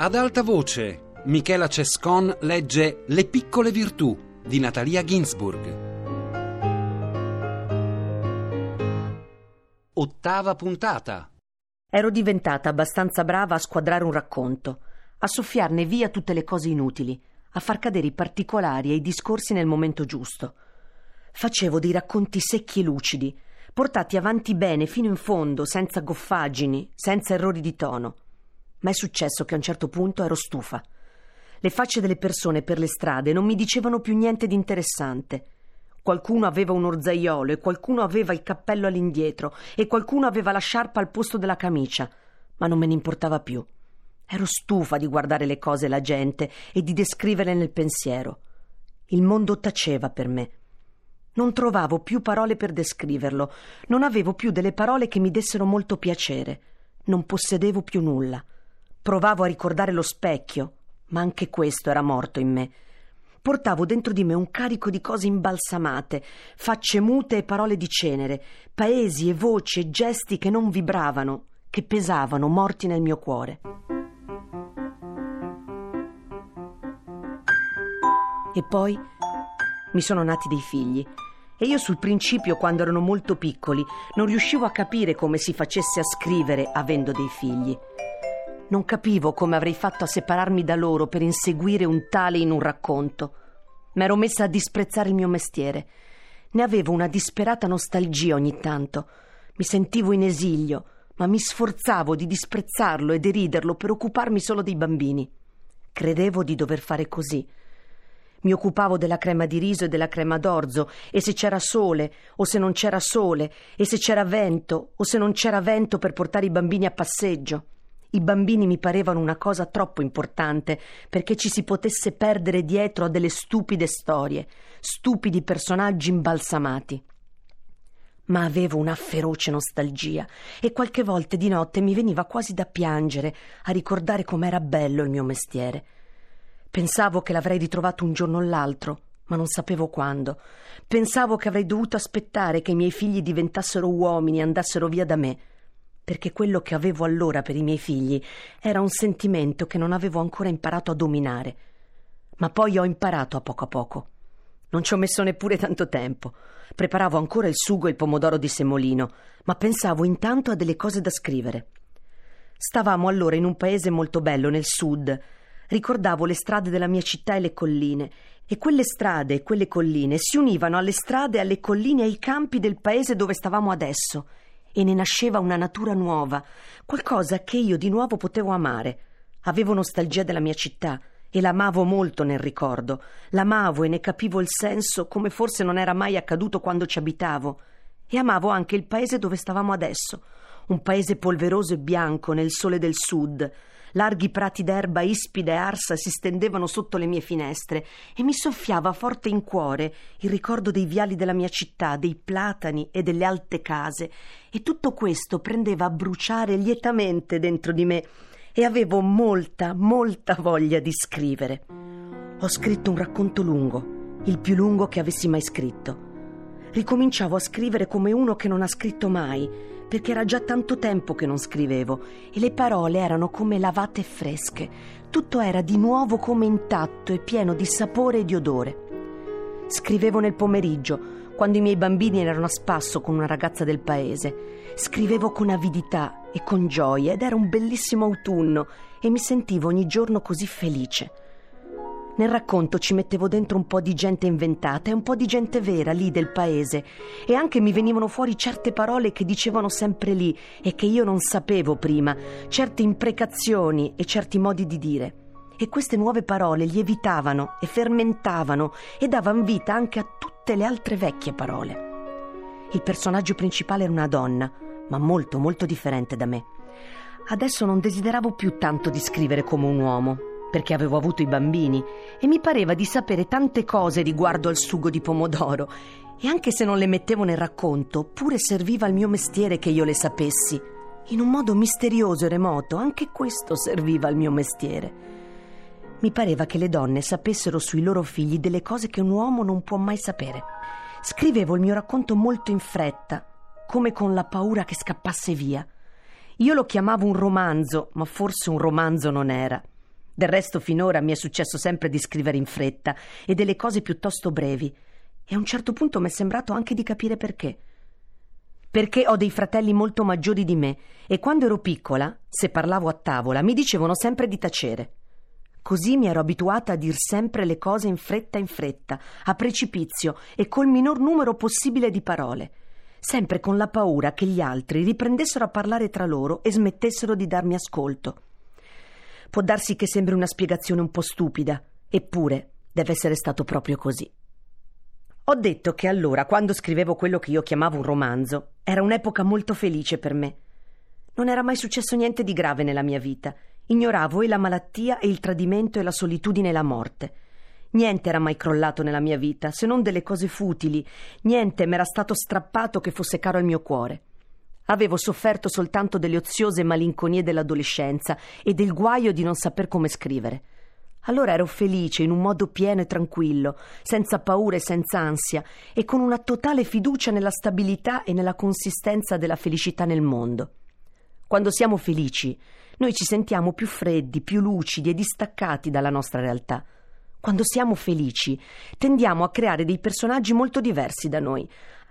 Ad alta voce, Michela Cescon legge Le piccole virtù di Natalia Ginsburg. Ottava puntata. Ero diventata abbastanza brava a squadrare un racconto, a soffiarne via tutte le cose inutili, a far cadere i particolari e i discorsi nel momento giusto. Facevo dei racconti secchi e lucidi, portati avanti bene fino in fondo, senza goffaggini, senza errori di tono. Ma è successo che a un certo punto ero stufa. Le facce delle persone per le strade non mi dicevano più niente di interessante. Qualcuno aveva un orzaiolo e qualcuno aveva il cappello all'indietro e qualcuno aveva la sciarpa al posto della camicia, ma non me ne importava più. Ero stufa di guardare le cose e la gente e di descriverle nel pensiero. Il mondo taceva per me. Non trovavo più parole per descriverlo, non avevo più delle parole che mi dessero molto piacere, non possedevo più nulla. Provavo a ricordare lo specchio, ma anche questo era morto in me. Portavo dentro di me un carico di cose imbalsamate, facce mute e parole di cenere, paesi e voci e gesti che non vibravano, che pesavano morti nel mio cuore. E poi mi sono nati dei figli. E io sul principio, quando erano molto piccoli, non riuscivo a capire come si facesse a scrivere avendo dei figli. Non capivo come avrei fatto a separarmi da loro per inseguire un tale in un racconto. M'ero messa a disprezzare il mio mestiere. Ne avevo una disperata nostalgia ogni tanto. Mi sentivo in esilio, ma mi sforzavo di disprezzarlo e deriderlo per occuparmi solo dei bambini. Credevo di dover fare così. Mi occupavo della crema di riso e della crema d'orzo, e se c'era sole o se non c'era sole, e se c'era vento o se non c'era vento per portare i bambini a passeggio. I bambini mi parevano una cosa troppo importante perché ci si potesse perdere dietro a delle stupide storie, stupidi personaggi imbalsamati. Ma avevo una feroce nostalgia e qualche volta di notte mi veniva quasi da piangere a ricordare com'era bello il mio mestiere. Pensavo che l'avrei ritrovato un giorno o l'altro, ma non sapevo quando. Pensavo che avrei dovuto aspettare che i miei figli diventassero uomini e andassero via da me perché quello che avevo allora per i miei figli era un sentimento che non avevo ancora imparato a dominare. Ma poi ho imparato a poco a poco. Non ci ho messo neppure tanto tempo. Preparavo ancora il sugo e il pomodoro di semolino, ma pensavo intanto a delle cose da scrivere. Stavamo allora in un paese molto bello nel sud. Ricordavo le strade della mia città e le colline, e quelle strade e quelle colline si univano alle strade, alle colline e ai campi del paese dove stavamo adesso e ne nasceva una natura nuova, qualcosa che io di nuovo potevo amare. Avevo nostalgia della mia città e l'amavo molto nel ricordo. L'amavo e ne capivo il senso come forse non era mai accaduto quando ci abitavo. E amavo anche il paese dove stavamo adesso, un paese polveroso e bianco nel sole del sud, Larghi prati d'erba ispida e arsa si stendevano sotto le mie finestre e mi soffiava forte in cuore il ricordo dei viali della mia città, dei platani e delle alte case, e tutto questo prendeva a bruciare lietamente dentro di me e avevo molta, molta voglia di scrivere. Ho scritto un racconto lungo, il più lungo che avessi mai scritto. Ricominciavo a scrivere come uno che non ha scritto mai, perché era già tanto tempo che non scrivevo e le parole erano come lavate e fresche. Tutto era di nuovo come intatto e pieno di sapore e di odore. Scrivevo nel pomeriggio, quando i miei bambini erano a spasso con una ragazza del paese. Scrivevo con avidità e con gioia ed era un bellissimo autunno e mi sentivo ogni giorno così felice. Nel racconto ci mettevo dentro un po' di gente inventata e un po' di gente vera lì del paese e anche mi venivano fuori certe parole che dicevano sempre lì e che io non sapevo prima, certe imprecazioni e certi modi di dire. E queste nuove parole lievitavano e fermentavano e davano vita anche a tutte le altre vecchie parole. Il personaggio principale era una donna, ma molto molto differente da me. Adesso non desideravo più tanto di scrivere come un uomo, perché avevo avuto i bambini e mi pareva di sapere tante cose riguardo al sugo di pomodoro e anche se non le mettevo nel racconto, pure serviva al mio mestiere che io le sapessi. In un modo misterioso e remoto, anche questo serviva al mio mestiere. Mi pareva che le donne sapessero sui loro figli delle cose che un uomo non può mai sapere. Scrivevo il mio racconto molto in fretta, come con la paura che scappasse via. Io lo chiamavo un romanzo, ma forse un romanzo non era. Del resto finora mi è successo sempre di scrivere in fretta e delle cose piuttosto brevi. E a un certo punto mi è sembrato anche di capire perché. Perché ho dei fratelli molto maggiori di me e quando ero piccola, se parlavo a tavola, mi dicevano sempre di tacere. Così mi ero abituata a dir sempre le cose in fretta in fretta, a precipizio e col minor numero possibile di parole sempre con la paura che gli altri riprendessero a parlare tra loro e smettessero di darmi ascolto. Può darsi che sembri una spiegazione un po' stupida, eppure deve essere stato proprio così. Ho detto che allora, quando scrivevo quello che io chiamavo un romanzo, era un'epoca molto felice per me. Non era mai successo niente di grave nella mia vita. Ignoravo e la malattia e il tradimento e la solitudine e la morte. Niente era mai crollato nella mia vita, se non delle cose futili, niente m'era stato strappato che fosse caro al mio cuore. Avevo sofferto soltanto delle oziose malinconie dell'adolescenza e del guaio di non saper come scrivere. Allora ero felice in un modo pieno e tranquillo, senza paura e senza ansia, e con una totale fiducia nella stabilità e nella consistenza della felicità nel mondo. Quando siamo felici, noi ci sentiamo più freddi, più lucidi e distaccati dalla nostra realtà. Quando siamo felici, tendiamo a creare dei personaggi molto diversi da noi,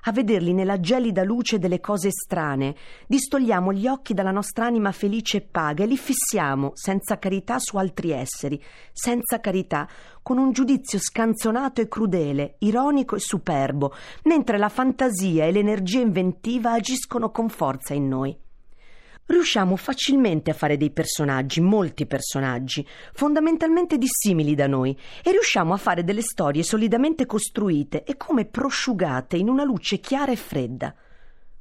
a vederli nella gelida luce delle cose strane, distogliamo gli occhi dalla nostra anima felice e paga e li fissiamo, senza carità, su altri esseri, senza carità, con un giudizio scanzonato e crudele, ironico e superbo, mentre la fantasia e l'energia inventiva agiscono con forza in noi riusciamo facilmente a fare dei personaggi, molti personaggi, fondamentalmente dissimili da noi, e riusciamo a fare delle storie solidamente costruite e come prosciugate in una luce chiara e fredda.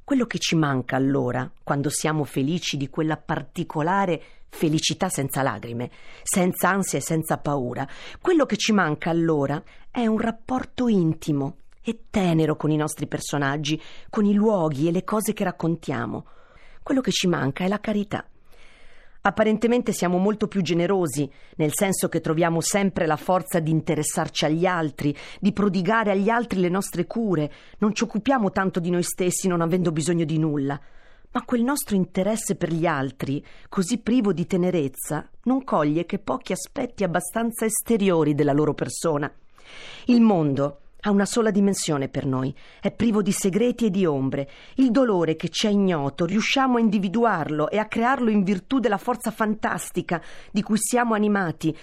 Quello che ci manca allora, quando siamo felici di quella particolare felicità senza lagrime, senza ansia e senza paura, quello che ci manca allora è un rapporto intimo e tenero con i nostri personaggi, con i luoghi e le cose che raccontiamo quello che ci manca è la carità. Apparentemente siamo molto più generosi, nel senso che troviamo sempre la forza di interessarci agli altri, di prodigare agli altri le nostre cure, non ci occupiamo tanto di noi stessi non avendo bisogno di nulla. Ma quel nostro interesse per gli altri, così privo di tenerezza, non coglie che pochi aspetti abbastanza esteriori della loro persona. Il mondo, ha una sola dimensione per noi, è privo di segreti e di ombre. Il dolore che ci è ignoto riusciamo a individuarlo e a crearlo in virtù della forza fantastica di cui siamo animati,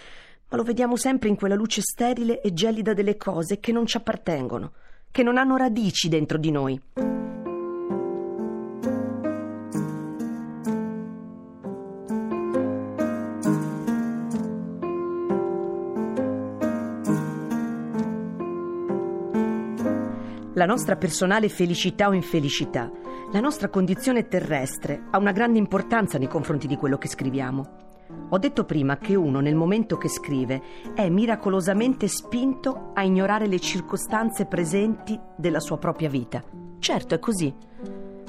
ma lo vediamo sempre in quella luce sterile e gelida delle cose che non ci appartengono, che non hanno radici dentro di noi. La nostra personale felicità o infelicità, la nostra condizione terrestre ha una grande importanza nei confronti di quello che scriviamo. Ho detto prima che uno nel momento che scrive è miracolosamente spinto a ignorare le circostanze presenti della sua propria vita. Certo, è così.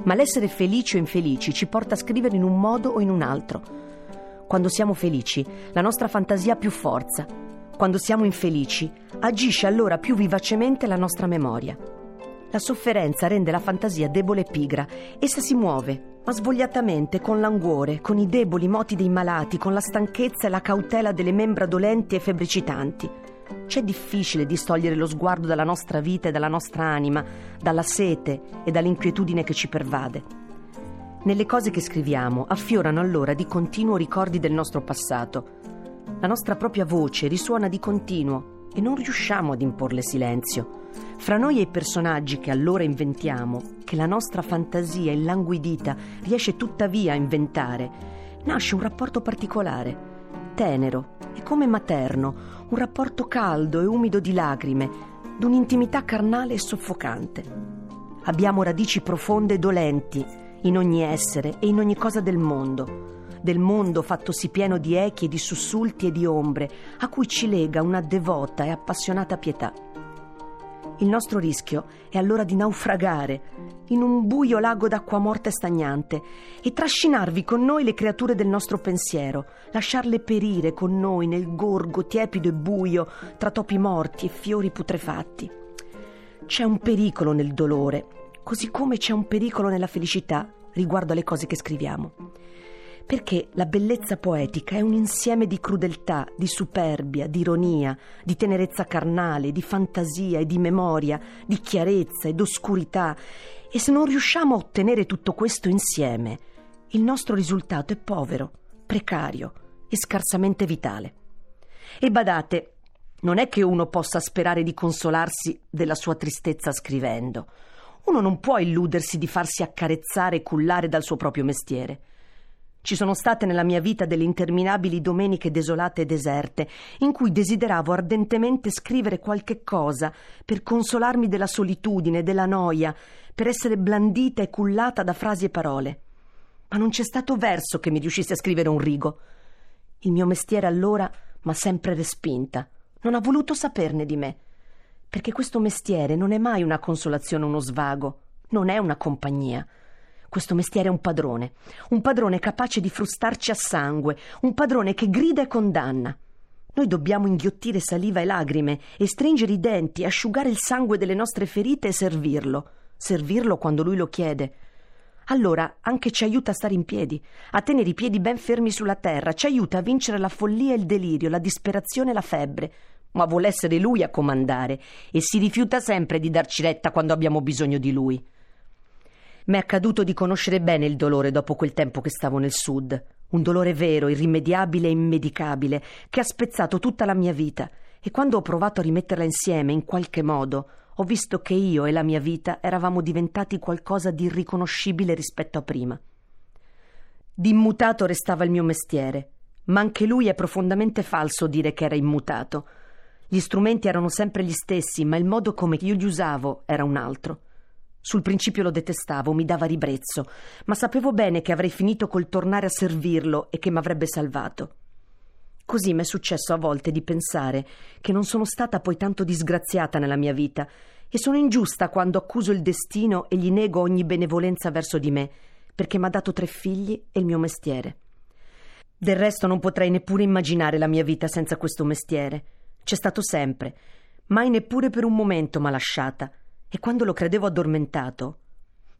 Ma l'essere felici o infelici ci porta a scrivere in un modo o in un altro. Quando siamo felici, la nostra fantasia ha più forza. Quando siamo infelici, agisce allora più vivacemente la nostra memoria. La sofferenza rende la fantasia debole e pigra. Essa si muove, ma svogliatamente, con languore, con i deboli moti dei malati, con la stanchezza e la cautela delle membra dolenti e febbricitanti. C'è difficile distogliere lo sguardo dalla nostra vita e dalla nostra anima, dalla sete e dall'inquietudine che ci pervade. Nelle cose che scriviamo affiorano allora di continuo ricordi del nostro passato. La nostra propria voce risuona di continuo e non riusciamo ad imporle silenzio. Fra noi e i personaggi che allora inventiamo, che la nostra fantasia illanguidita riesce tuttavia a inventare, nasce un rapporto particolare, tenero e come materno, un rapporto caldo e umido di lacrime, d'un'intimità carnale e soffocante. Abbiamo radici profonde e dolenti in ogni essere e in ogni cosa del mondo del mondo fattosi pieno di echi e di sussulti e di ombre, a cui ci lega una devota e appassionata pietà. Il nostro rischio è allora di naufragare in un buio lago d'acqua morta e stagnante e trascinarvi con noi le creature del nostro pensiero, lasciarle perire con noi nel gorgo tiepido e buio tra topi morti e fiori putrefatti. C'è un pericolo nel dolore, così come c'è un pericolo nella felicità riguardo alle cose che scriviamo perché la bellezza poetica è un insieme di crudeltà, di superbia, di ironia, di tenerezza carnale, di fantasia e di memoria, di chiarezza ed oscurità. E se non riusciamo a ottenere tutto questo insieme, il nostro risultato è povero, precario e scarsamente vitale. E badate, non è che uno possa sperare di consolarsi della sua tristezza scrivendo. Uno non può illudersi di farsi accarezzare e cullare dal suo proprio mestiere. Ci sono state nella mia vita delle interminabili domeniche desolate e deserte, in cui desideravo ardentemente scrivere qualche cosa per consolarmi della solitudine, della noia, per essere blandita e cullata da frasi e parole. Ma non c'è stato verso che mi riuscisse a scrivere un rigo. Il mio mestiere allora m'ha sempre respinta. Non ha voluto saperne di me. Perché questo mestiere non è mai una consolazione, uno svago, non è una compagnia. Questo mestiere è un padrone, un padrone capace di frustarci a sangue, un padrone che grida e condanna. Noi dobbiamo inghiottire saliva e lagrime e stringere i denti, asciugare il sangue delle nostre ferite e servirlo. Servirlo quando lui lo chiede. Allora anche ci aiuta a stare in piedi, a tenere i piedi ben fermi sulla terra, ci aiuta a vincere la follia e il delirio, la disperazione e la febbre. Ma vuole essere lui a comandare e si rifiuta sempre di darci retta quando abbiamo bisogno di lui. M'è accaduto di conoscere bene il dolore dopo quel tempo che stavo nel sud, un dolore vero, irrimediabile e immedicabile, che ha spezzato tutta la mia vita, e quando ho provato a rimetterla insieme in qualche modo, ho visto che io e la mia vita eravamo diventati qualcosa di irriconoscibile rispetto a prima. D'immutato restava il mio mestiere, ma anche lui è profondamente falso dire che era immutato. Gli strumenti erano sempre gli stessi, ma il modo come io li usavo era un altro. Sul principio lo detestavo, mi dava ribrezzo, ma sapevo bene che avrei finito col tornare a servirlo e che mi avrebbe salvato. Così mi è successo a volte di pensare che non sono stata poi tanto disgraziata nella mia vita e sono ingiusta quando accuso il destino e gli nego ogni benevolenza verso di me, perché mi ha dato tre figli e il mio mestiere. Del resto non potrei neppure immaginare la mia vita senza questo mestiere. C'è stato sempre, mai neppure per un momento m'ha lasciata e quando lo credevo addormentato,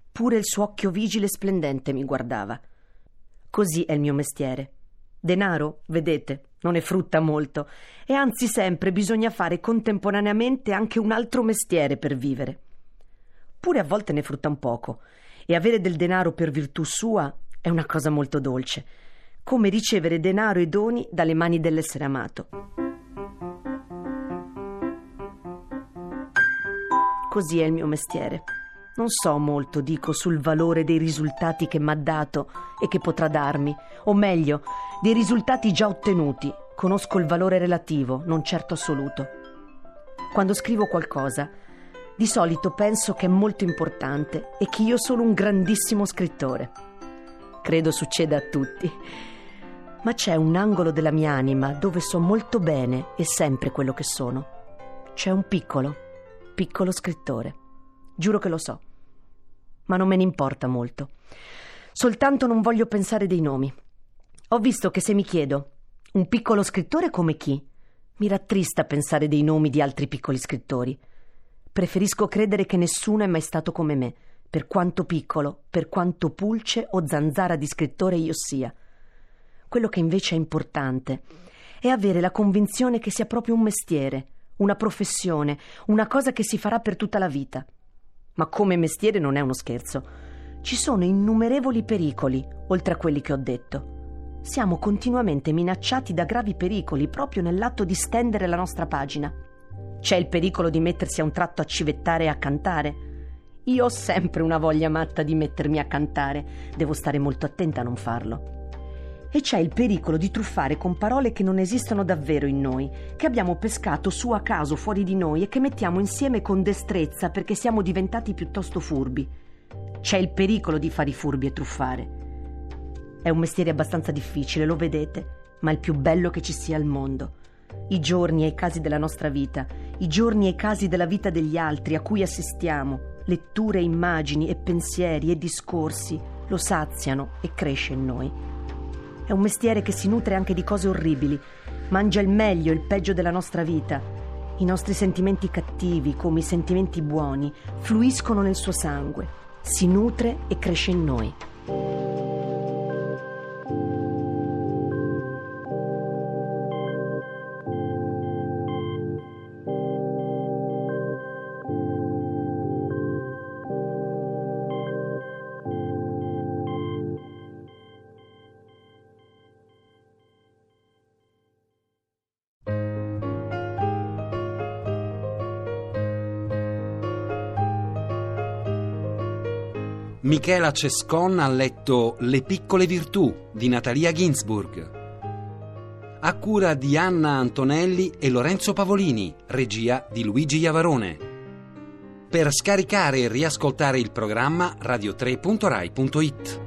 pure il suo occhio vigile e splendente mi guardava. Così è il mio mestiere. Denaro, vedete, non è frutta molto, e anzi sempre bisogna fare contemporaneamente anche un altro mestiere per vivere. Pure a volte ne frutta un poco, e avere del denaro per virtù sua è una cosa molto dolce, come ricevere denaro e doni dalle mani dell'essere amato. Così è il mio mestiere. Non so molto, dico, sul valore dei risultati che m'ha dato e che potrà darmi, o meglio, dei risultati già ottenuti. Conosco il valore relativo, non certo assoluto. Quando scrivo qualcosa, di solito penso che è molto importante e che io sono un grandissimo scrittore. Credo succeda a tutti. Ma c'è un angolo della mia anima dove so molto bene e sempre quello che sono. C'è un piccolo, piccolo scrittore. Giuro che lo so. Ma non me ne importa molto. Soltanto non voglio pensare dei nomi. Ho visto che se mi chiedo un piccolo scrittore come chi, mi rattrista pensare dei nomi di altri piccoli scrittori. Preferisco credere che nessuno è mai stato come me, per quanto piccolo, per quanto pulce o zanzara di scrittore io sia. Quello che invece è importante è avere la convinzione che sia proprio un mestiere, una professione, una cosa che si farà per tutta la vita. Ma come mestiere non è uno scherzo. Ci sono innumerevoli pericoli, oltre a quelli che ho detto. Siamo continuamente minacciati da gravi pericoli proprio nell'atto di stendere la nostra pagina. C'è il pericolo di mettersi a un tratto a civettare e a cantare. Io ho sempre una voglia matta di mettermi a cantare, devo stare molto attenta a non farlo e c'è il pericolo di truffare con parole che non esistono davvero in noi, che abbiamo pescato su a caso fuori di noi e che mettiamo insieme con destrezza perché siamo diventati piuttosto furbi. C'è il pericolo di fare i furbi e truffare. È un mestiere abbastanza difficile, lo vedete, ma il più bello che ci sia al mondo. I giorni e i casi della nostra vita, i giorni e i casi della vita degli altri a cui assistiamo, letture, immagini e pensieri e discorsi, lo saziano e cresce in noi. È un mestiere che si nutre anche di cose orribili, mangia il meglio e il peggio della nostra vita. I nostri sentimenti cattivi, come i sentimenti buoni, fluiscono nel suo sangue, si nutre e cresce in noi. Michela Cescon ha letto Le piccole virtù di Natalia Ginsburg. A cura di Anna Antonelli e Lorenzo Pavolini, regia di Luigi Iavarone. Per scaricare e riascoltare il programma radio3.rai.it.